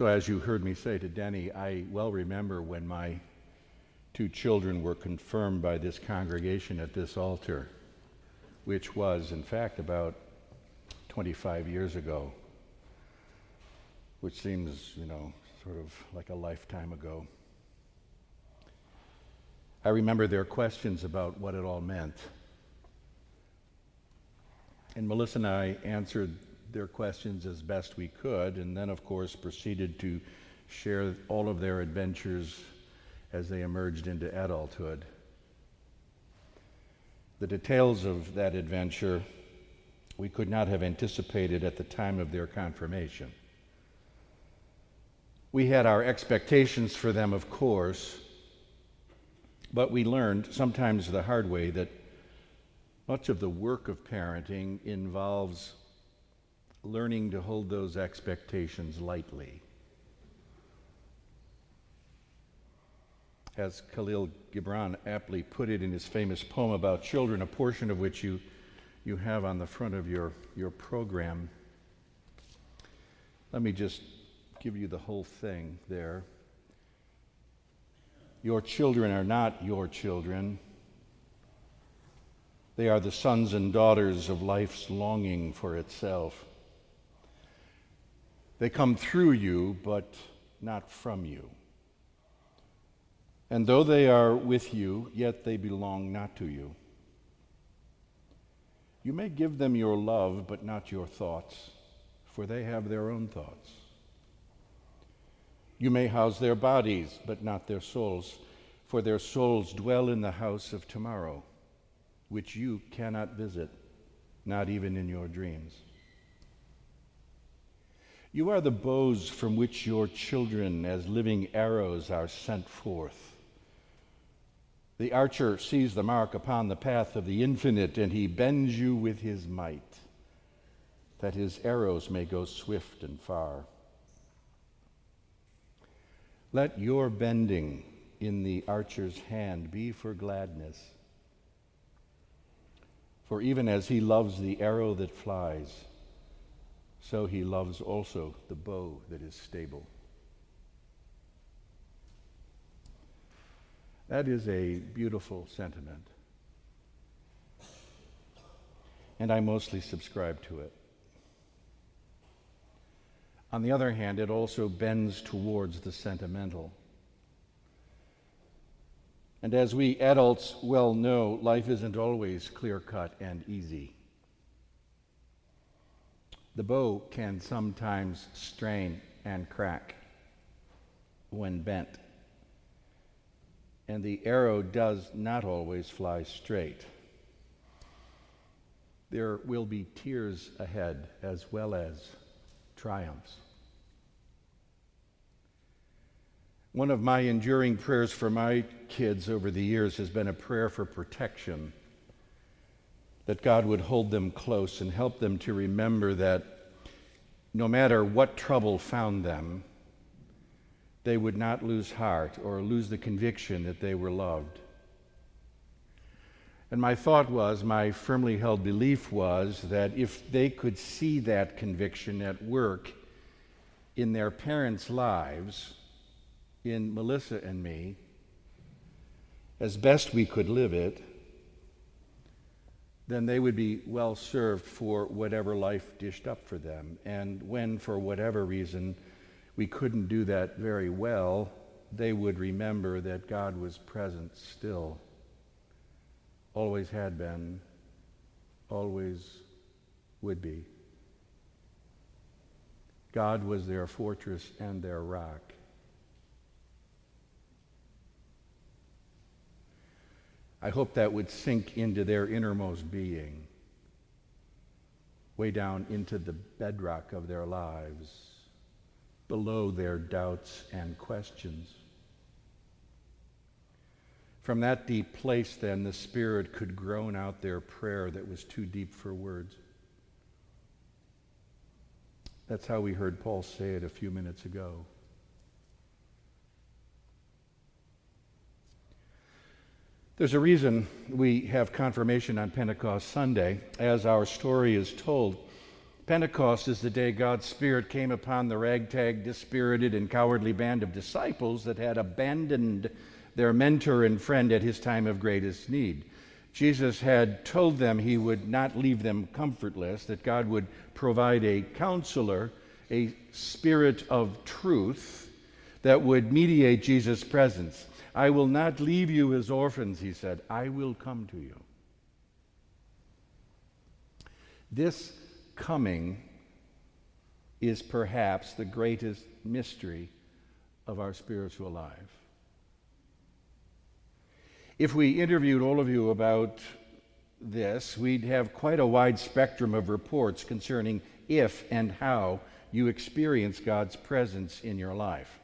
So, as you heard me say to Denny, I well remember when my two children were confirmed by this congregation at this altar, which was, in fact, about 25 years ago, which seems, you know, sort of like a lifetime ago. I remember their questions about what it all meant. And Melissa and I answered their questions as best we could, and then, of course, proceeded to share all of their adventures as they emerged into adulthood. The details of that adventure we could not have anticipated at the time of their confirmation. We had our expectations for them, of course, but we learned, sometimes the hard way, that much of the work of parenting involves learning to hold those expectations lightly. As Kahlil Gibran aptly put it in his famous poem about children, a portion of which you, you have on the front of your, your program. Let me just give you the whole thing there. Your children are not your children. They are the sons and daughters of life's longing for itself. They come through you, but not from you. And though they are with you, yet they belong not to you. You may give them your love, but not your thoughts, for they have their own thoughts. You may house their bodies, but not their souls, for their souls dwell in the house of tomorrow, which you cannot visit, not even in your dreams. You are the bows from which your children, as living arrows, are sent forth. The archer sees the mark upon the path of the infinite, and he bends you with his might, that his arrows may go swift and far. Let your bending in the archer's hand be for gladness. For even as he loves the arrow that flies, so he loves also the bow that is stable. That is a beautiful sentiment. And I mostly subscribe to it. On the other hand, it also bends towards the sentimental. And as we adults well know, life isn't always clear cut and easy. The bow can sometimes strain and crack when bent. And the arrow does not always fly straight. There will be tears ahead as well as triumphs. One of my enduring prayers for my kids over the years has been a prayer for protection, that God would hold them close and help them to remember that no matter what trouble found them, they would not lose heart or lose the conviction that they were loved. And my thought was, my firmly held belief was that if they could see that conviction at work in their parents' lives, in Melissa and me, as best we could live it, then they would be well served for whatever life dished up for them. And when, for whatever reason, we couldn't do that very well, they would remember that God was present still, always had been, always would be. God was their fortress and their rock. I hope that would sink into their innermost being, way down into the bedrock of their lives, below their doubts and questions. From that deep place, then, the Spirit could groan out their prayer that was too deep for words. That's how we heard Paul say it a few minutes ago. There's a reason we have confirmation on Pentecost Sunday. As our story is told, Pentecost is the day God's Spirit came upon the ragtag, dispirited, and cowardly band of disciples that had abandoned their mentor and friend at his time of greatest need. Jesus had told them he would not leave them comfortless, that God would provide a counselor, a spirit of truth that would mediate Jesus' presence. I will not leave you as orphans, he said. I will come to you. This coming is perhaps the greatest mystery of our spiritual life. If we interviewed all of you about this, we'd have quite a wide spectrum of reports concerning if and how you experience God's presence in your life.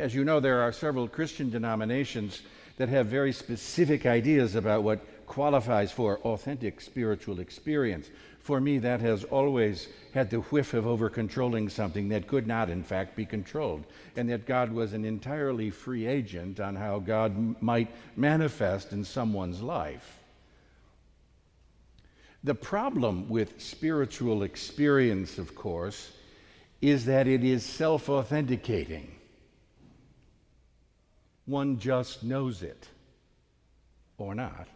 As you know, there are several Christian denominations that have very specific ideas about what qualifies for authentic spiritual experience. For me, that has always had the whiff of over controlling something that could not, in fact, be controlled, and that God was an entirely free agent on how God m- might manifest in someone's life. The problem with spiritual experience, of course, is that it is self authenticating. One just knows it or not.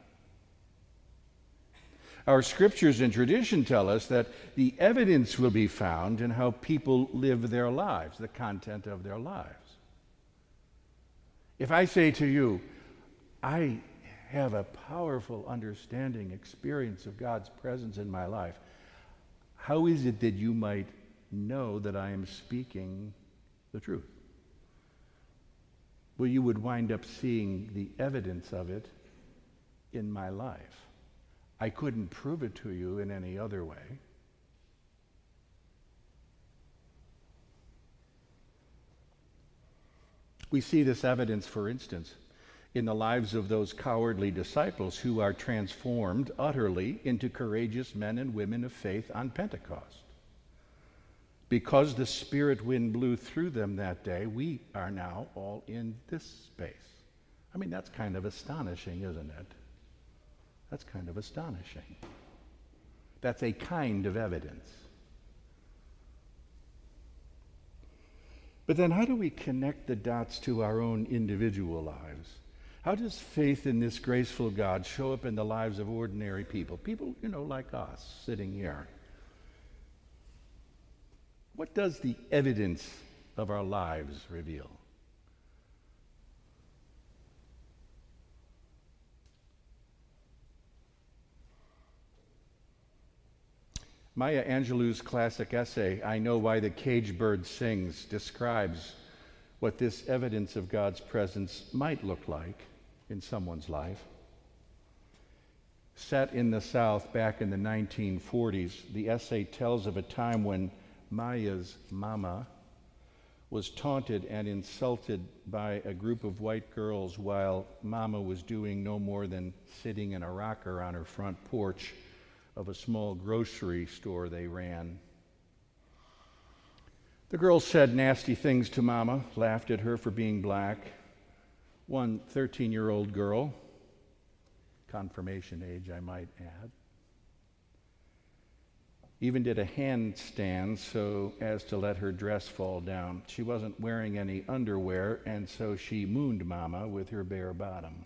Our scriptures and tradition tell us that the evidence will be found in how people live their lives, the content of their lives. If I say to you, I have a powerful understanding, experience of God's presence in my life, how is it that you might know that I am speaking the truth? Well, you would wind up seeing the evidence of it in my life. I couldn't prove it to you in any other way. We see this evidence, for instance, in the lives of those cowardly disciples who are transformed utterly into courageous men and women of faith on Pentecost. Because the Spirit wind blew through them that day, we are now all in this space. I mean, that's kind of astonishing, isn't it? That's kind of astonishing. That's a kind of evidence. But then, how do we connect the dots to our own individual lives? How does faith in this graceful God show up in the lives of ordinary people? People, you know, like us sitting here. What does the evidence of our lives reveal? Maya Angelou's classic essay, I Know Why the Cage Bird Sings, describes what this evidence of God's presence might look like in someone's life. Set in the South back in the 1940s, the essay tells of a time when Maya's mama was taunted and insulted by a group of white girls while mama was doing no more than sitting in a rocker on her front porch of a small grocery store they ran. The girls said nasty things to Mama, laughed at her for being black. One 13 year old girl, confirmation age, I might add, even did a handstand so as to let her dress fall down. She wasn't wearing any underwear, and so she mooned Mama with her bare bottom.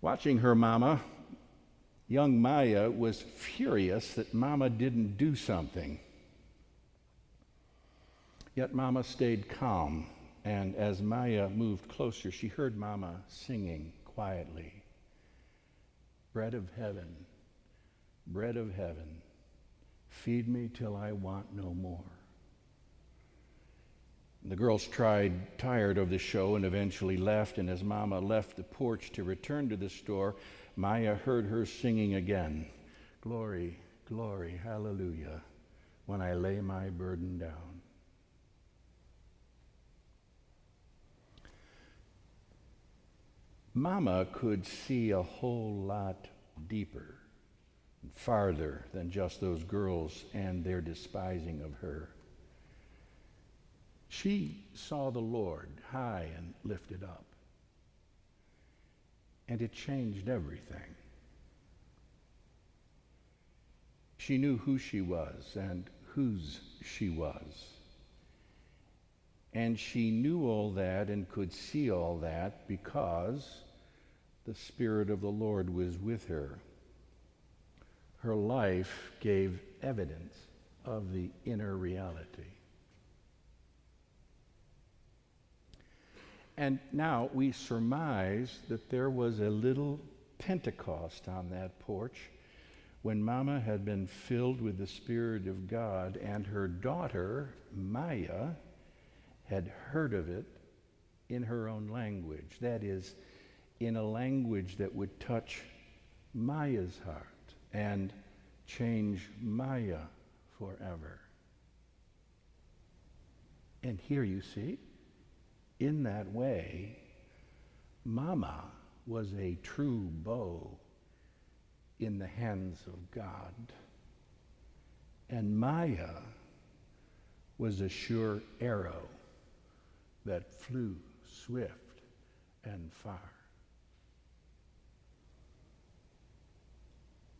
Watching her Mama young Maya was furious that Mama didn't do something. Yet Mama stayed calm, and as Maya moved closer, she heard Mama singing quietly Bread of heaven, bread of heaven, feed me till I want no more. The girls tried, tired of the show, and eventually left. And as Mama left the porch to return to the store, Maya heard her singing again Glory, glory, hallelujah, when I lay my burden down. Mama could see a whole lot deeper farther than just those girls and their despising of her. She saw the Lord high and lifted up and it changed everything. She knew who she was and whose she was. And she knew all that and could see all that because the Spirit of the Lord was with her. Her life gave evidence of the inner reality. And now we surmise that there was a little Pentecost on that porch when Mama had been filled with the Spirit of God and her daughter, Maya, had heard of it in her own language. That is, in a language that would touch Maya's heart and change Maya forever. And here you see, in that way, Mama was a true bow in the hands of God. And Maya was a sure arrow that flew swift and far.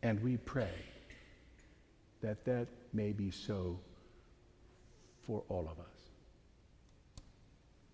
And we pray that that may be so for all of us.